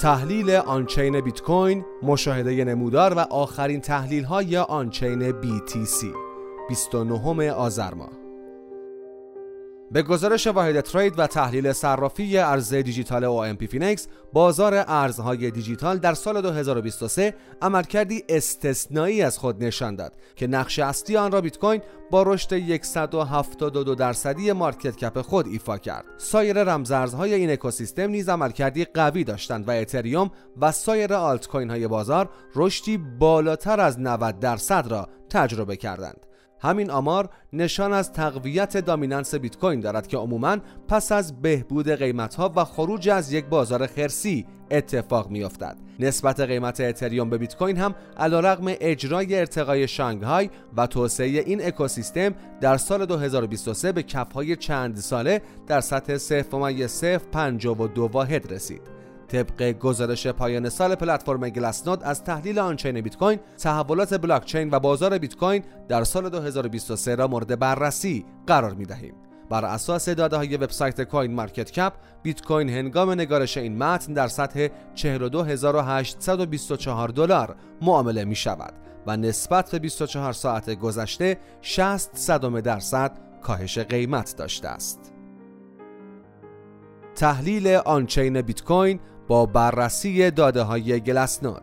تحلیل on-chain بیت کوین، مشاهده نمودار و آخرین تحلیل های on-chain BTC 29 آذر ماه. به گزارش واحد trade و تحلیل صرافی ارز دیجیتال پی فینکس بازار ارزهای دیجیتال در سال 2023 عملکردی استثنایی از خود نشان داد که نقش اصلی آن را بیت کوین با رشد 172 درصدی market cap خود ایفا کرد. سایر رمزارزهای این اکوسیستم نیز عملکردی قوی داشتند و اتریوم و سایر آلت کوین های بازار رشدی بالاتر از 90 درصد را تجربه کردند. همین آمار نشان از تقویت دامیننس بیت کوین دارد که عموما پس از بهبود قیمت ها و خروج از یک بازار خرسی اتفاق می افتد. نسبت قیمت اتریوم به بیت کوین هم علیرغم اجرای ارتقای شانگهای و توسعه این اکوسیستم در سال 2023 به کفهای چند ساله در سطح 0.052 واحد رسید. طبق گزارش پایان سال پلتفرم گلاسنود از تحلیل on-chain بیت کوین تحولات بلاک چین و بازار بیت کوین در سال 2023 را مورد بررسی قرار می دهیم بر اساس داده های وبسایت کوین مارکت کپ بیت کوین هنگام نگارش این متن در سطح 42824 دلار معامله می شود و نسبت به 24 ساعت گذشته 60 صدم درصد کاهش قیمت داشته است. تحلیل آنچین بیت کوین با بررسی داده های گلسنود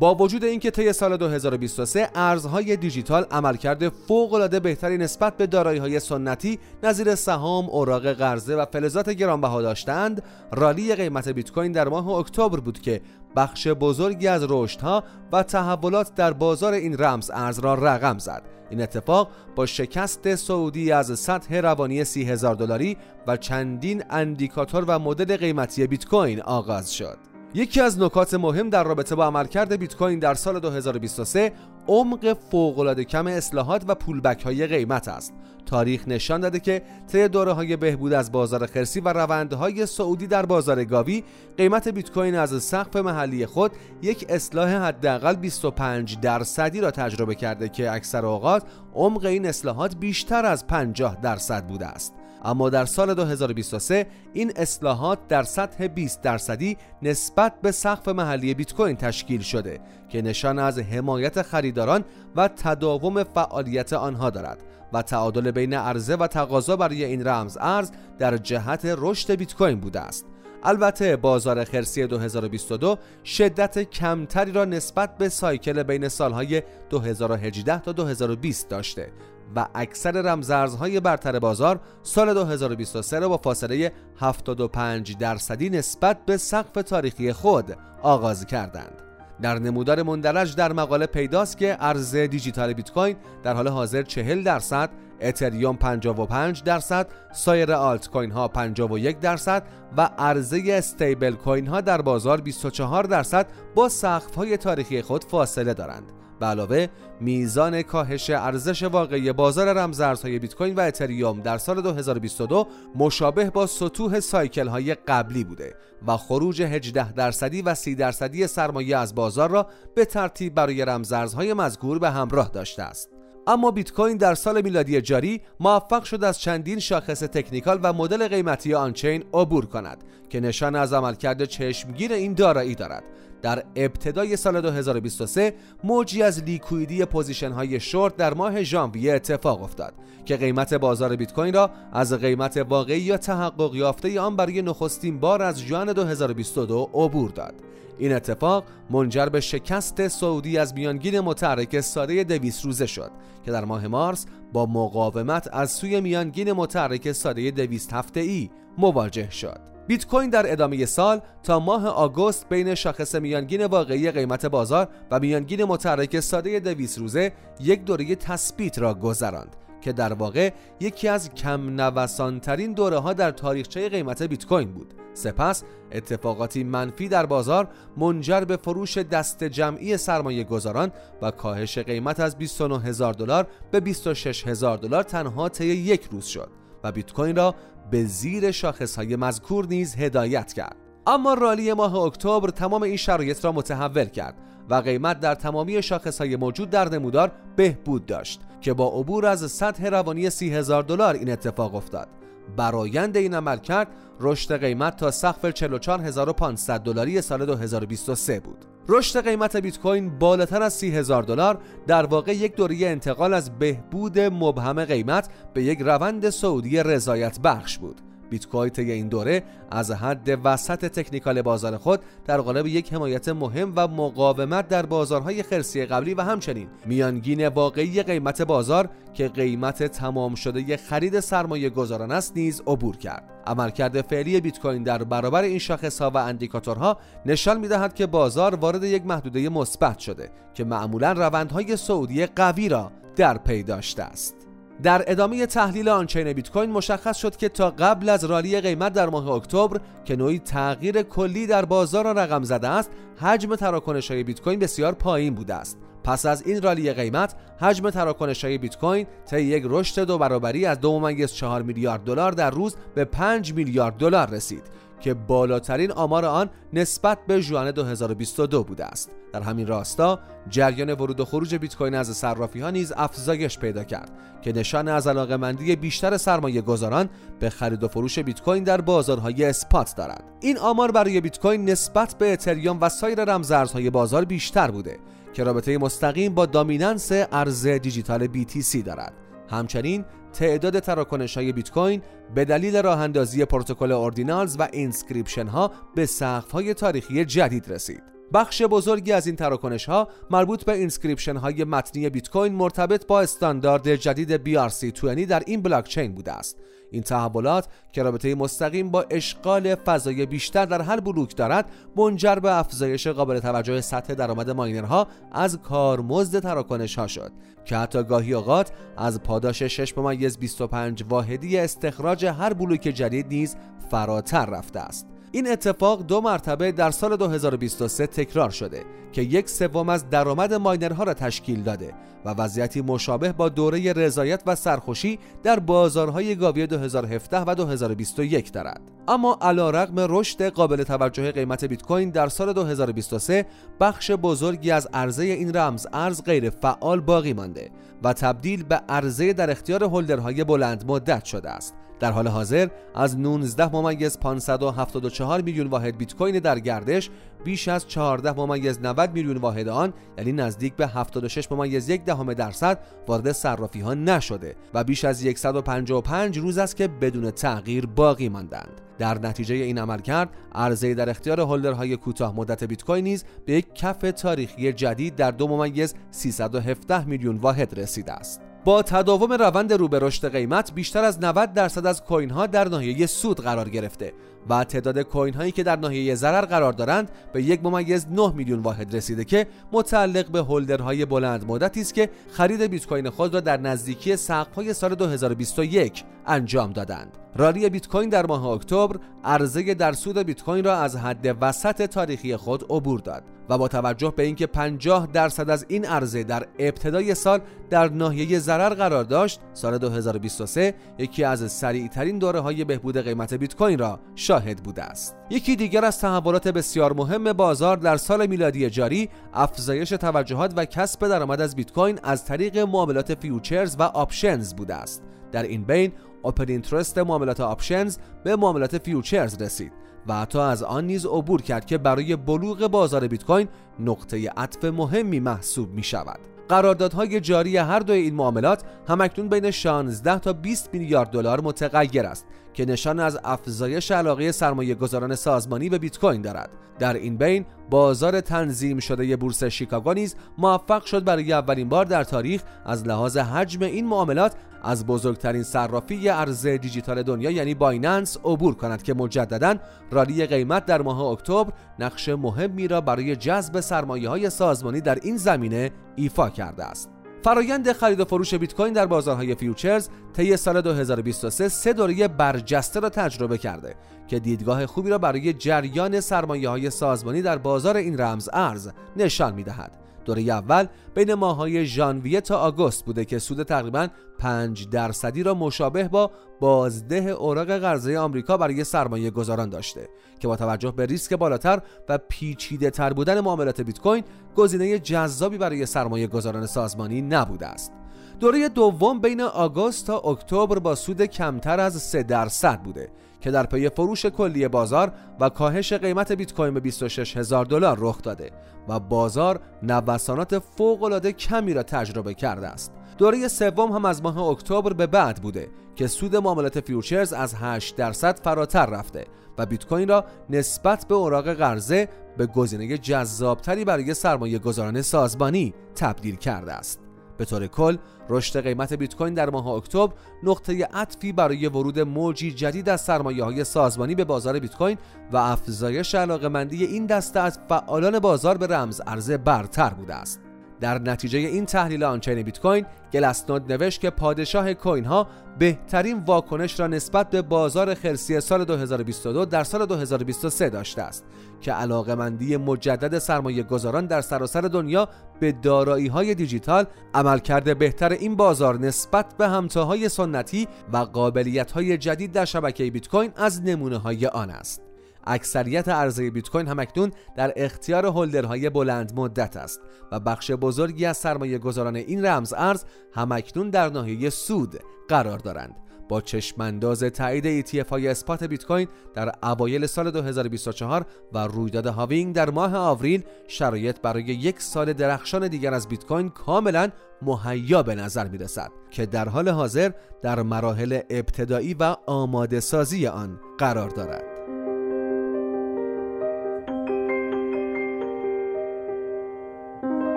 با وجود اینکه طی سال 2023 ارزهای دیجیتال عملکرد فوق‌العاده بهتری نسبت به دارایی‌های سنتی نظیر سهام، اوراق قرضه و فلزات گرانبها داشتند، رالی قیمت بیت کوین در ماه اکتبر بود که بخش بزرگی از رشدها و تحولات در بازار این رمز ارز را رقم زد. این اتفاق با شکست سعودی از سطح روانی سی دلاری و چندین اندیکاتور و مدل قیمتی بیت کوین آغاز شد. یکی از نکات مهم در رابطه با عملکرد بیت کوین در سال 2023 عمق فوق‌العاده کم اصلاحات و پولبک های قیمت است. تاریخ نشان داده که طی دوره های بهبود از بازار خرسی و روندهای سعودی در بازار گاوی قیمت بیت کوین از سقف محلی خود یک اصلاح حداقل 25 درصدی را تجربه کرده که اکثر اوقات عمق این اصلاحات بیشتر از 50 درصد بوده است. اما در سال 2023 این اصلاحات در سطح 20 درصدی نسبت به سقف محلی بیت کوین تشکیل شده که نشان از حمایت خریداران و تداوم فعالیت آنها دارد و تعادل بین عرضه و تقاضا برای این رمز ارز در جهت رشد بیت کوین بوده است. البته بازار خرسی 2022 شدت کمتری را نسبت به سایکل بین سالهای 2018 تا 2020 داشته و اکثر رمزارزهای برتر بازار سال 2023 را با فاصله 75 درصدی نسبت به سقف تاریخی خود آغاز کردند. در نمودار مندرج در مقاله پیداست که ارز دیجیتال بیت کوین در حال حاضر 40 درصد، اتریوم 55 درصد، سایر آلت کوین ها 51 درصد و عرضه استیبل کوین ها در بازار 24 درصد با سقف های تاریخی خود فاصله دارند. به علاوه میزان کاهش ارزش واقعی بازار رمزارزهای بیت کوین و اتریوم در سال 2022 مشابه با سطوح سایکل های قبلی بوده و خروج 18 درصدی و 30 درصدی سرمایه از بازار را به ترتیب برای رمزارزهای مذکور به همراه داشته است. اما بیت کوین در سال میلادی جاری موفق شد از چندین شاخص تکنیکال و مدل قیمتی آنچین عبور کند که نشان از عملکرد چشمگیر این دارایی دارد. در ابتدای سال 2023 موجی از liquidی position های شورت در ماه ژانویه اتفاق افتاد که قیمت بازار بیت کوین را از قیمت واقعی یا تحقق یافته آن برای نخستین بار از ژوئن 2022 عبور داد. این اتفاق منجر به شکست سعودی از میانگین متحرک ساده 200 روزه شد که در ماه مارس با مقاومت از سوی میانگین متحرک ساده 200 هفته ای مواجه شد. بیت کوین در ادامه سال تا ماه آگوست بین شاخص میانگین واقعی قیمت بازار و میانگین متحرک ساده 200 روزه یک دوره تثبیت را گذراند که در واقع یکی از کم نوسانترین دوره ها در تاریخچه قیمت بیت کوین بود. سپس اتفاقاتی منفی در بازار منجر به فروش دست جمعی سرمایه گذاران و کاهش قیمت از 29 هزار دلار به 26 هزار دلار تنها طی یک روز شد. و بیت کوین را به زیر های مذکور نیز هدایت کرد. اما رالی ماه اکتبر تمام این شرایط را متحول کرد و قیمت در تمامی های موجود در نمودار بهبود داشت که با عبور از سطح روانی سی هزار دلار این اتفاق افتاد. برایند این عمل کرد رشد قیمت تا سقف 44500 دلاری سال 2023 بود. رشد قیمت بیت کوین بالاتر از 30000 دلار در واقع یک دوره انتقال از بهبود مبهم قیمت به یک روند سعودی رضایت بخش بود. بیت کوین طی این دوره از حد وسط تکنیکال بازار خود در قالب یک حمایت مهم و مقاومت در بازارهای خرسی قبلی و همچنین میانگین واقعی قیمت بازار که قیمت تمام شده خرید سرمایه گذاران است نیز عبور کرد. عملکرد فعلی بیت کوین در برابر این شاخصها و اندیکاتورها نشان می‌دهد که بازار وارد یک محدوده مثبت شده که معمولا روندهای سعودی قوی را در پی داشته است. در ادامه تحلیل آنچین بیت کوین مشخص شد که تا قبل از رالی قیمت در ماه اکتبر که نوعی تغییر کلی در بازار را رقم زده است حجم تراکنش های بیت کوین بسیار پایین بوده است. پس از این رالی قیمت حجم تراکنش های بیت کوین طی یک رشد دو برابری از 2.4 میلیارد دلار در روز به 5 میلیارد دلار رسید. که بالاترین آمار آن نسبت به ژوئن 2022 بوده است. در همین راستا جریان ورود و خروج بیت کوین از صرافی ها نیز افزایش پیدا کرد که نشان از علاقمندی بیشتر سرمایه گذاران به خرید و فروش بیت کوین در بازارهای spot دارد. این آمار برای بیت کوین نسبت به اتریوم و سایر رمزارزهای بازار بیشتر بوده که رابطه مستقیم با dominance ارز دیجیتال BTC دارد. همچنین تعداد تراکنش های بیت کوین به دلیل راه اندازی پروتکل Ordinals و inscription ها به سقف های تاریخی جدید رسید. بخش بزرگی از این تراکنش ها مربوط به inscription های متنی بیت کوین مرتبط با استاندارد جدید BRC20 در این بلاکچین بوده است. این تحولات که رابطه مستقیم با اشغال فضای بیشتر در هر بلوک دارد منجر به افزایش قابل توجه سطح درآمد ماینرها از کارمزد تراکنش ها شد که حتی گاهی اوقات از پاداش 6 ممیز 25 واحدی استخراج هر بلوک جدید نیز فراتر رفته است. این اتفاق دو مرتبه در سال 2023 تکرار شده که یک سوم از درآمد ماینرها را تشکیل داده و وضعیتی مشابه با دوره رضایت و سرخوشی در بازارهای گاوی 2017 و 2021 دارد. اما علیرغم رشد قابل توجه قیمت بیت کوین در سال 2023 بخش بزرگی از عرضه این رمز ارز غیر فعال باقی مانده و تبدیل به عرضه در اختیار هولدرهای بلند مدت شده است. در حال حاضر از 19 ممیز 574 میلیون واحد بیت کوین در گردش بیش از 14 ممیز 90 میلیون واحد آن یعنی نزدیک به 76 ممیز یک دهم درصد وارد صرافی ها نشده و بیش از 155 روز است که بدون تغییر باقی ماندند. در نتیجه این عمل کرد عرضه در اختیار هولدرهای کوتاه مدت بیت کوین نیز به یک کف تاریخی جدید در دو ممیز 317 میلیون واحد رسیده است. با تداوم روند رو به رشد قیمت بیشتر از 90 درصد از کوین ها در ناحیه سود قرار گرفته و تعداد کوین هایی که در ناحیه ضرر قرار دارند به یک ممیز 9 میلیون واحد رسیده که متعلق به هولدرهای بلند مدتی است که خرید بیت کوین خود را در نزدیکی سقف های سال 2021 انجام دادند. رالی بیت کوین در ماه اکتبر عرضه در سود بیت کوین را از حد وسط تاریخی خود عبور داد و با توجه به اینکه 50 درصد از این عرضه در ابتدای سال در ناحیه ضرر قرار داشت سال 2023 یکی از سریع ترین دوره های بهبود قیمت بیت کوین را شاهد بوده است یکی دیگر از تحولات بسیار مهم بازار در سال میلادی جاری افزایش توجهات و کسب درآمد از بیت کوین از طریق معاملات futures و options بوده است در این بین open interest معاملات options به معاملات futures رسید و حتی از آن نیز عبور کرد که برای بلوغ بازار بیت کوین نقطه عطف مهمی محسوب می شود. قراردادهای جاری هر دوی این معاملات همکنون بین 16 تا 20 میلیارد دلار متغیر است که نشان از افزایش علاقه سرمایه گذاران سازمانی به بیت کوین دارد. در این بین بازار تنظیم شده بورس شیکاگو نیز موفق شد برای اولین بار در تاریخ از لحاظ حجم این معاملات از بزرگترین صرافی ارز دیجیتال دنیا یعنی بایننس عبور کند که مجددا rally قیمت در ماه اکتبر نقش مهمی را برای جذب سرمایه های سازمانی در این زمینه ایفا کرده است. فرایند خرید و فروش بیت کوین در بازارهای futures طی سال 2023 سه دوره برجسته را تجربه کرده که دیدگاه خوبی را برای جریان سرمایه های سازمانی در بازار این رمز ارز نشان می دهد. دوره اول بین ماهای ژانویه تا آگوست بوده که سود تقریبا 5 درصدی را مشابه با بازده اوراق قرضه آمریکا برای سرمایه گذاران داشته که با توجه به ریسک بالاتر و پیچیده تر بودن معاملات بیت کوین گزینه جذابی برای سرمایه گذاران سازمانی نبوده است. دوره دوم بین آگوست تا اکتبر با سود کمتر از 3 درصد بوده که در پی فروش کلی بازار و کاهش قیمت بیت کوین به 26 هزار دلار رخ داده و بازار نوسانات فوق کمی را تجربه کرده است. دوره سوم هم از ماه اکتبر به بعد بوده که سود معاملات futures از 8 درصد فراتر رفته و بیت کوین را نسبت به اوراق قرضه به گزینه جذابتری برای سرمایه گذاران سازمانی تبدیل کرده است. به طور کل رشد قیمت بیت کوین در ماه اکتبر نقطه عطفی برای ورود موجی جدید از سرمایه های سازمانی به بازار بیت کوین و افزایش علاقمندی این دسته از فعالان بازار به رمز ارزه برتر بوده است. در نتیجه این تحلیل آنچین بیت کوین گلسنود نوشت که پادشاه کوین ها بهترین واکنش را نسبت به بازار خرسی سال 2022 در سال 2023 داشته است که علاقمندی مجدد سرمایه گذاران در سراسر دنیا به دارایی های دیجیتال عملکرد بهتر این بازار نسبت به همتاهای سنتی و قابلیت های جدید در شبکه بیت کوین از نمونه های آن است. اکثریت عرضه بیت کوین همکنون در اختیار holder های بلند مدت است و بخش بزرگی از سرمایه گذاران این رمز ارز همکنون در ناحیه سود قرار دارند. با چشمانداز تایید ETF های spot بیت کوین در اوایل سال 2024 و رویداد halving در ماه آوریل شرایط برای یک سال درخشان دیگر از بیت کوین کاملا مهیا به نظر می رسد که در حال حاضر در مراحل ابتدایی و آماده سازی آن قرار دارد.